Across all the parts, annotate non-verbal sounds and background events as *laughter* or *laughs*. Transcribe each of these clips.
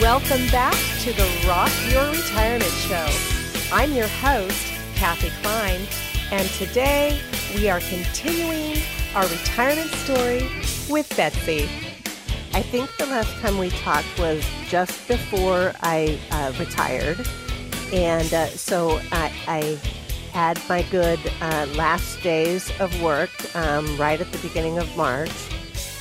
Welcome back to the Rock Your Retirement Show. I'm your host, Kathy Klein, and today we are continuing our retirement story with Betsy. I think the last time we talked was just before I uh, retired. And uh, so I, I, had my good uh, last days of work um, right at the beginning of March.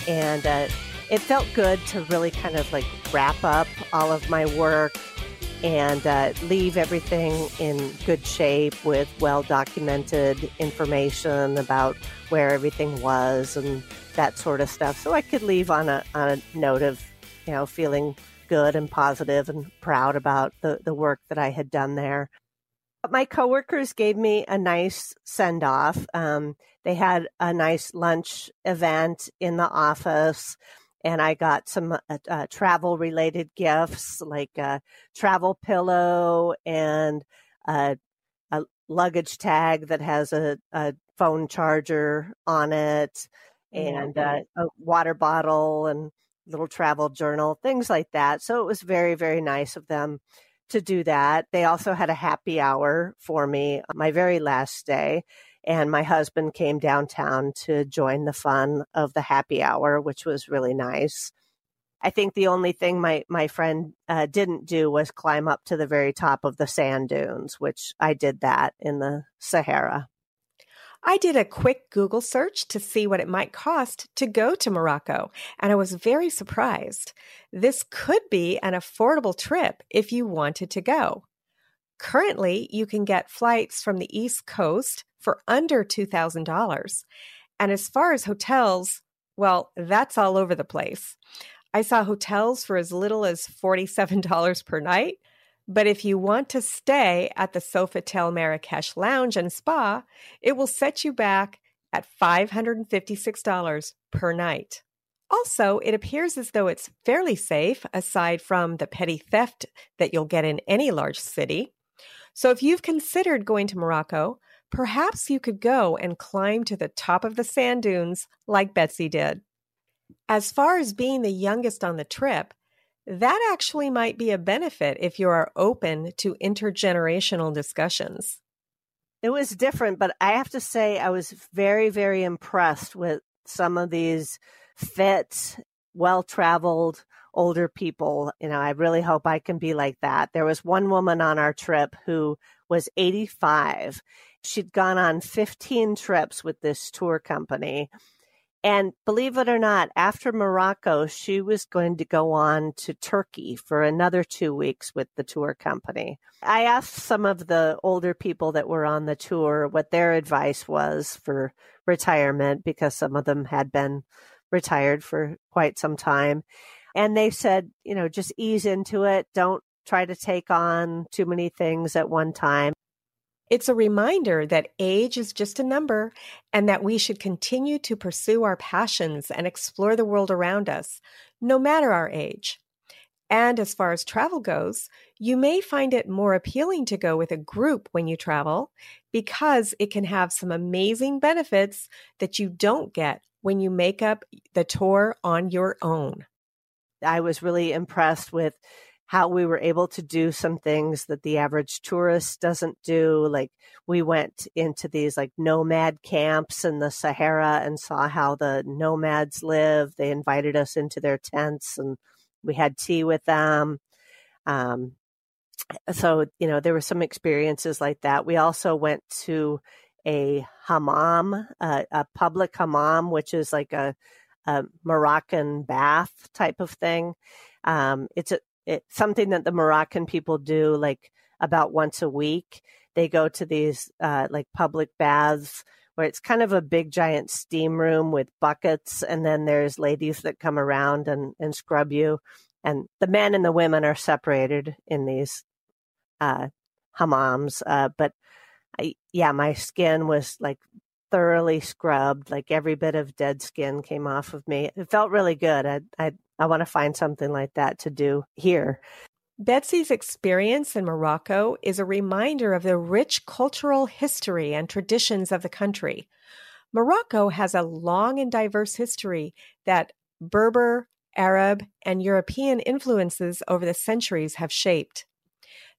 And uh, it felt good to really kind of like wrap up all of my work and uh, leave everything in good shape with well documented information about where everything was and that sort of stuff. So I could leave on a, on a note of, you know, feeling good and positive and proud about the, the work that I had done there. But my coworkers gave me a nice send off. Um, they had a nice lunch event in the office and I got some uh, uh, travel related gifts like a travel pillow and a, a luggage tag that has a, a, phone charger on it and uh, a water bottle and little travel journal, things like that. So it was very, very nice of them to do that. They also had a happy hour for me my very last day and my husband came downtown to join the fun of the happy hour, which was really nice. I think the only thing my my friend uh, didn't do was climb up to the very top of the sand dunes, which I did that in the Sahara. I did a quick Google search to see what it might cost to go to Morocco, and I was very surprised. This could be an affordable trip if you wanted to go. Currently, you can get flights from the East Coast for under $2,000. And as far as hotels, well, that's all over the place. I saw hotels for as little as $47 per night. But if you want to stay at the Sofitel Marrakesh Lounge and Spa, it will set you back at $556 per night. Also, it appears as though it's fairly safe aside from the petty theft that you'll get in any large city. So if you've considered going to Morocco, perhaps you could go and climb to the top of the sand dunes like Betsy did. As far as being the youngest on the trip, that actually might be a benefit if you are open to intergenerational discussions. It was different, but I have to say, I was very, very impressed with some of these fit, well traveled older people. You know, I really hope I can be like that. There was one woman on our trip who was 85. She'd gone on 15 trips with this tour company. And believe it or not, after Morocco, she was going to go on to Turkey for another two weeks with the tour company. I asked some of the older people that were on the tour what their advice was for retirement because some of them had been retired for quite some time. And they said, you know, just ease into it. Don't try to take on too many things at one time. It's a reminder that age is just a number and that we should continue to pursue our passions and explore the world around us, no matter our age. And as far as travel goes, you may find it more appealing to go with a group when you travel because it can have some amazing benefits that you don't get when you make up the tour on your own. I was really impressed with how we were able to do some things that the average tourist doesn't do. Like we went into these like nomad camps in the Sahara and saw how the nomads live. They invited us into their tents and we had tea with them. Um, so, you know, there were some experiences like that. We also went to a hammam, uh, a public hammam, which is like a, a Moroccan bath type of thing. Um, it's a, it's something that the Moroccan people do like about once a week. They go to these uh, like public baths where it's kind of a big giant steam room with buckets, and then there's ladies that come around and, and scrub you. And the men and the women are separated in these uh, hammams. Uh, but I, yeah, my skin was like thoroughly scrubbed, like every bit of dead skin came off of me. It felt really good. I I I want to find something like that to do here. Betsy's experience in Morocco is a reminder of the rich cultural history and traditions of the country. Morocco has a long and diverse history that Berber, Arab, and European influences over the centuries have shaped.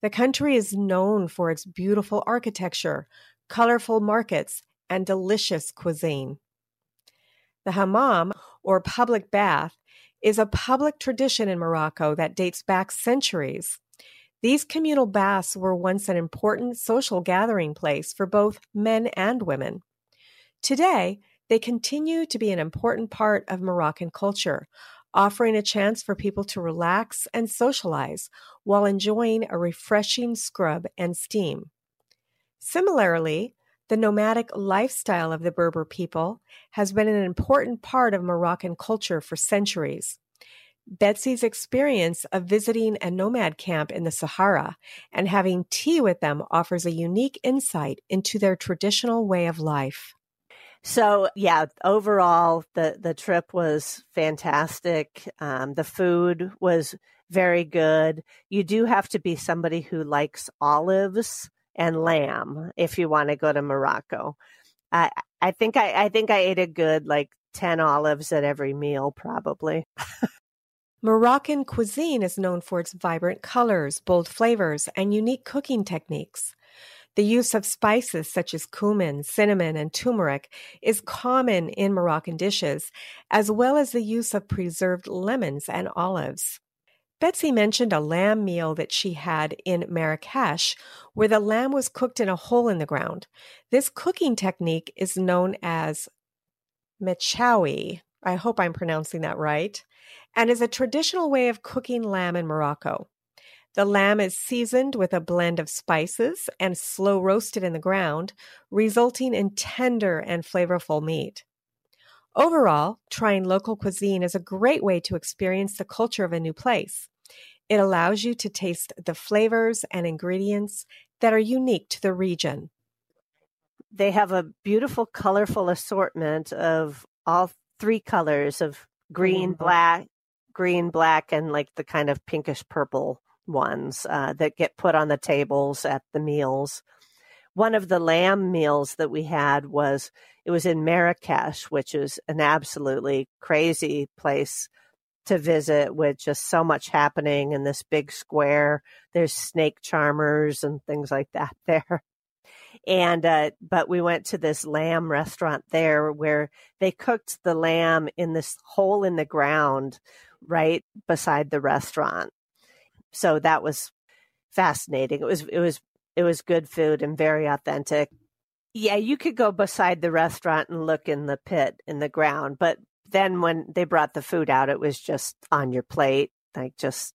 The country is known for its beautiful architecture, colorful markets, and delicious cuisine. The hammam, or public bath, is a public tradition in Morocco that dates back centuries. These communal baths were once an important social gathering place for both men and women. Today, they continue to be an important part of Moroccan culture, offering a chance for people to relax and socialize while enjoying a refreshing scrub and steam. Similarly, the nomadic lifestyle of the Berber people has been an important part of Moroccan culture for centuries. Betsy's experience of visiting a nomad camp in the Sahara and having tea with them offers a unique insight into their traditional way of life. So yeah, overall the the trip was fantastic. Um, the food was very good. You do have to be somebody who likes olives and lamb if you want to go to Morocco. I I think I I think I ate a good like ten olives at every meal probably. Moroccan cuisine is known for its vibrant colors, bold flavors, and unique cooking techniques. The use of spices such as cumin, cinnamon, and turmeric is common in Moroccan dishes, as well as the use of preserved lemons and olives. Betsy mentioned a lamb meal that she had in Marrakesh, where the lamb was cooked in a hole in the ground. This cooking technique is known as mechoui. I hope I'm pronouncing that right, and is a traditional way of cooking lamb in Morocco. The lamb is seasoned with a blend of spices and slow roasted in the ground, resulting in tender and flavorful meat. Overall, trying local cuisine is a great way to experience the culture of a new place. It allows you to taste the flavors and ingredients that are unique to the region. They have a beautiful, colorful assortment of all three colors of green, mm-hmm. black, green, black, and like the kind of pinkish purple ones uh, that get put on the tables at the meals. One of the lamb meals that we had was it was in Marrakesh, which is an absolutely crazy place to visit with just so much happening in this big square. There's snake charmers and things like that *laughs* there. And, uh, but we went to this lamb restaurant there where they cooked the lamb in this hole in the ground right beside the restaurant so that was fascinating. It was it was it was good food and very authentic. Yeah, you could go beside the restaurant and look in the pit in the ground, but then when they brought the food out, it was just on your plate, like just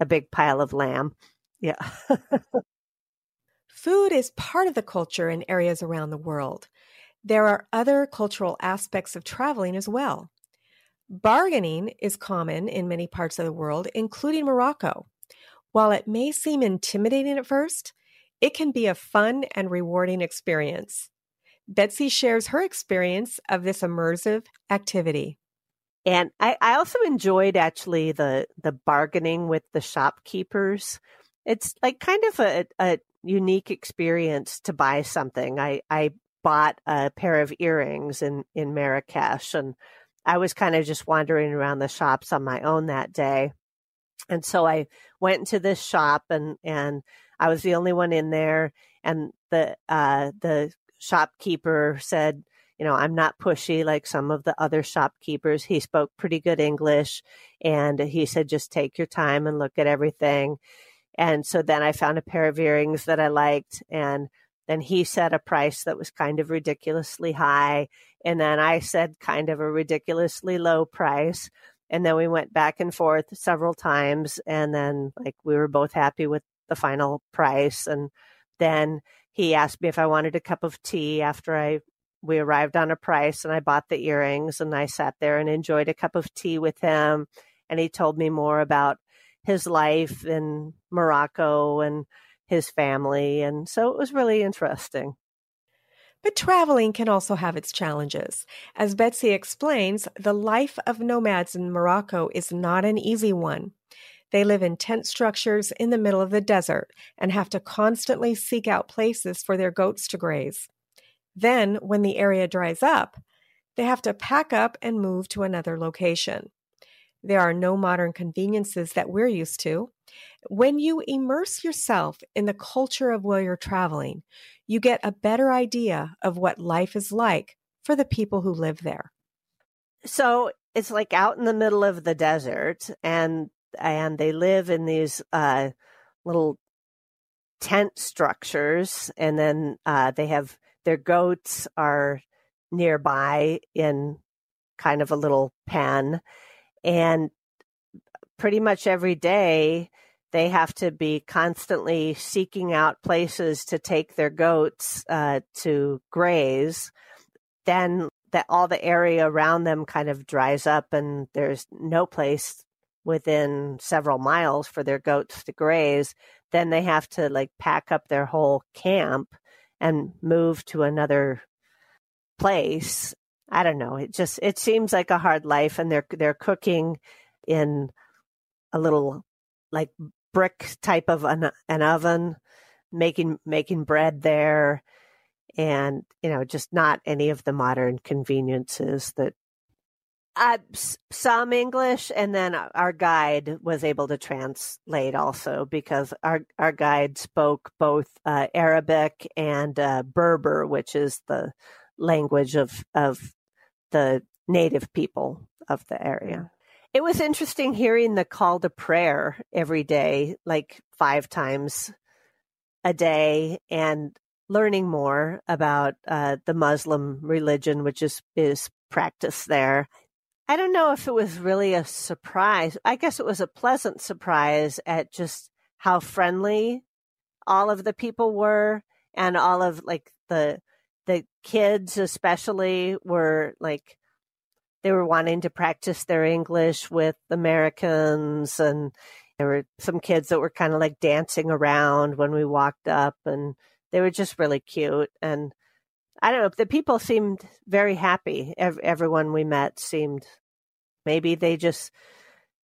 a big pile of lamb. Yeah. *laughs* Food is part of the culture in areas around the world. There are other cultural aspects of traveling as well. Bargaining is common in many parts of the world, including Morocco. While it may seem intimidating at first, it can be a fun and rewarding experience. Betsy shares her experience of this immersive activity. and I, I also enjoyed actually the the bargaining with the shopkeepers. It's like kind of a, a unique experience to buy something. I, I bought a pair of earrings in, in Marrakesh and I was kind of just wandering around the shops on my own that day. And so I went into this shop and, and I was the only one in there. And the, uh, the shopkeeper said, you know, I'm not pushy like some of the other shopkeepers. He spoke pretty good English and he said, just take your time and look at everything. And so then I found a pair of earrings that I liked and then he set a price that was kind of ridiculously high. And then I said kind of a ridiculously low price. And then we went back and forth several times. And then, like, we were both happy with the final price. And then he asked me if I wanted a cup of tea after I we arrived on a price and I bought the earrings and I sat there and enjoyed a cup of tea with him and he told me more about his life in Morocco and his family. And so it was really interesting. But traveling can also have its challenges. As Betsy explains, the life of nomads in Morocco is not an easy one. They live in tent structures in the middle of the desert and have to constantly seek out places for their goats to graze. Then, when the area dries up, they have to pack up and move to another location. There are no modern conveniences that we're used to. When you immerse yourself in the culture of where you're traveling, you get a better idea of what life is like for the people who live there. So it's like out in the middle of the desert, and and they live in these uh, little tent structures, and then uh, they have their goats are nearby in kind of a little pen, and pretty much every day they have to be constantly seeking out places to take their goats uh, to graze. Then that all the area around them kind of dries up, and there's no place within several miles for their goats to graze. Then they have to like pack up their whole camp and move to another place. I don't know. It just it seems like a hard life, and they're they're cooking in a little like brick type of an, an oven, making making bread there, and you know just not any of the modern conveniences that. Uh, some English, and then our guide was able to translate also because our our guide spoke both uh, Arabic and uh, Berber, which is the language of of the native people of the area. It was interesting hearing the call to prayer every day, like five times a day, and learning more about uh, the Muslim religion, which is is practiced there. I don't know if it was really a surprise. I guess it was a pleasant surprise at just how friendly all of the people were, and all of like the the kids especially were like they were wanting to practice their English with Americans and there were some kids that were kind of like dancing around when we walked up and they were just really cute and I don't know the people seemed very happy everyone we met seemed maybe they just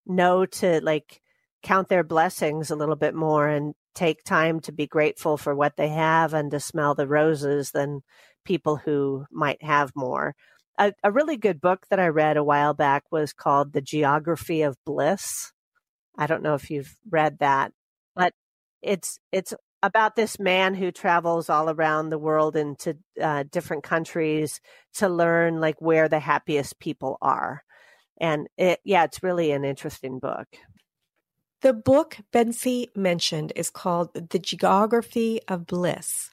know to like count their blessings a little bit more and take time to be grateful for what they have and to smell the roses than people who might have more a, a really good book that I read a while back was called The Geography of Bliss. I don't know if you've read that, but it's it's about this man who travels all around the world into uh, different countries to learn like where the happiest people are. And it, yeah, it's really an interesting book. The book Betsy mentioned is called The Geography of Bliss.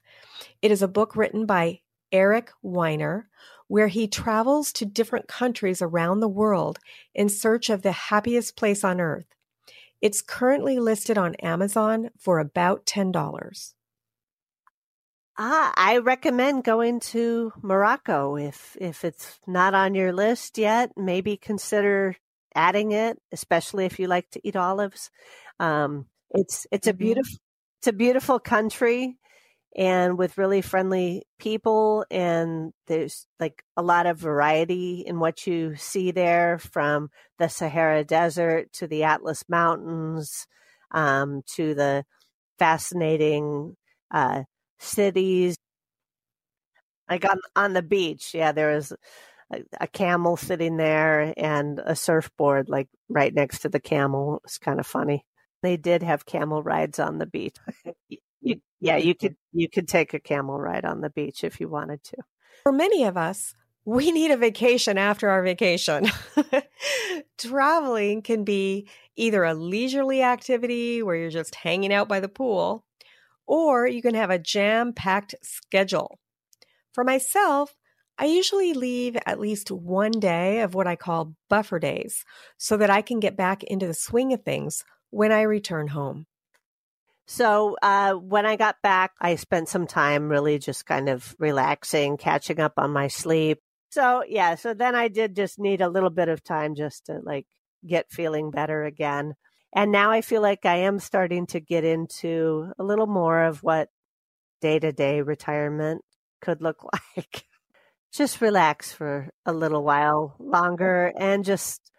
It is a book written by Eric Weiner, where he travels to different countries around the world in search of the happiest place on earth. It's currently listed on Amazon for about $10. Ah, I recommend going to Morocco if if it's not on your list yet. Maybe consider adding it, especially if you like to eat olives. Um, it's it's a mm-hmm. beautiful it's a beautiful country and with really friendly people. And there's like a lot of variety in what you see there from the Sahara Desert to the Atlas Mountains um, to the fascinating uh, cities. Like on, on the beach, yeah, there was a, a camel sitting there and a surfboard like right next to the camel. It's kind of funny. They did have camel rides on the beach. *laughs* You, yeah, you could you could take a camel ride on the beach if you wanted to. For many of us, we need a vacation after our vacation. *laughs* Traveling can be either a leisurely activity where you're just hanging out by the pool, or you can have a jam packed schedule. For myself, I usually leave at least one day of what I call buffer days so that I can get back into the swing of things when I return home. So uh, when I got back, I spent some time really just kind of relaxing, catching up on my sleep. So yeah, so then I did just need a little bit of time just to like get feeling better again. And now I feel like I am starting to get into a little more of what day to day retirement could look *laughs* like. just relax for a little while longer and just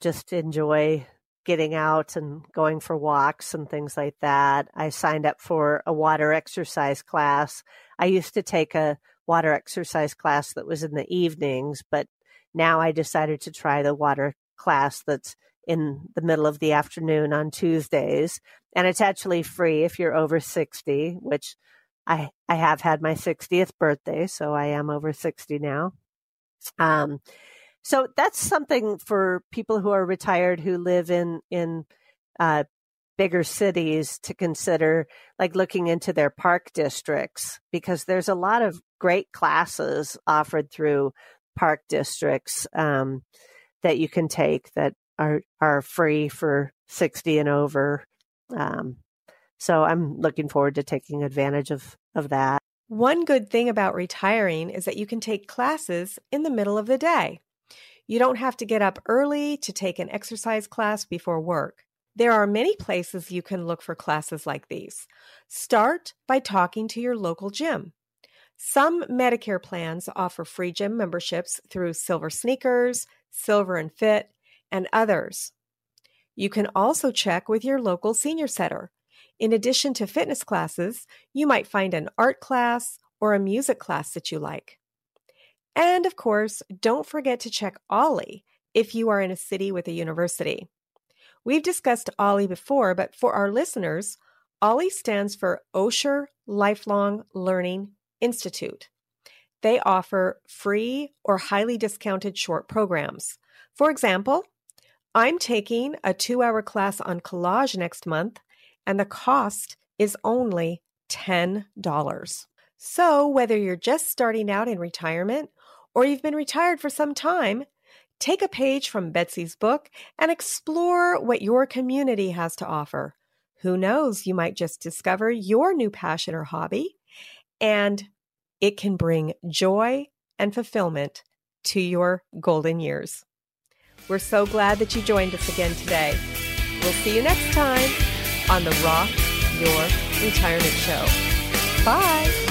just enjoy getting out and going for walks and things like that. I signed up for a water exercise class. I used to take a water exercise class that was in the evenings, but now I decided to try the water class that's in the middle of the afternoon on Tuesdays. And it's actually free if you're over 60, which I, I have had my 60th birthday, so I am over 60 now. Um, so that's something for people who are retired who live in in uh, bigger cities to consider, like looking into their park districts, because there's a lot of great classes offered through park districts um, that you can take that are are free for sixty and over. Um, so I'm looking forward to taking advantage of of that. One good thing about retiring is that you can take classes in the middle of the day. You don't have to get up early to take an exercise class before work. There are many places you can look for classes like these. Start by talking to your local gym. Some Medicare plans offer free gym memberships through Silver Sneakers, Silver and Fit, and others. You can also check with your local senior center. In addition to fitness classes, you might find an art class or a music class that you like. And of course, don't forget to check OLLI if you are in a city with a university. We've discussed OLLI before, but for our listeners, OLLI stands for Osher Lifelong Learning Institute. They offer free or highly discounted short programs. For example, I'm taking a two hour class on collage next month, and the cost is only $10. So, whether you're just starting out in retirement or you've been retired for some time, take a page from Betsy's book and explore what your community has to offer. Who knows, you might just discover your new passion or hobby, and it can bring joy and fulfillment to your golden years. We're so glad that you joined us again today. We'll see you next time on the Rock Your Retirement Show. Bye.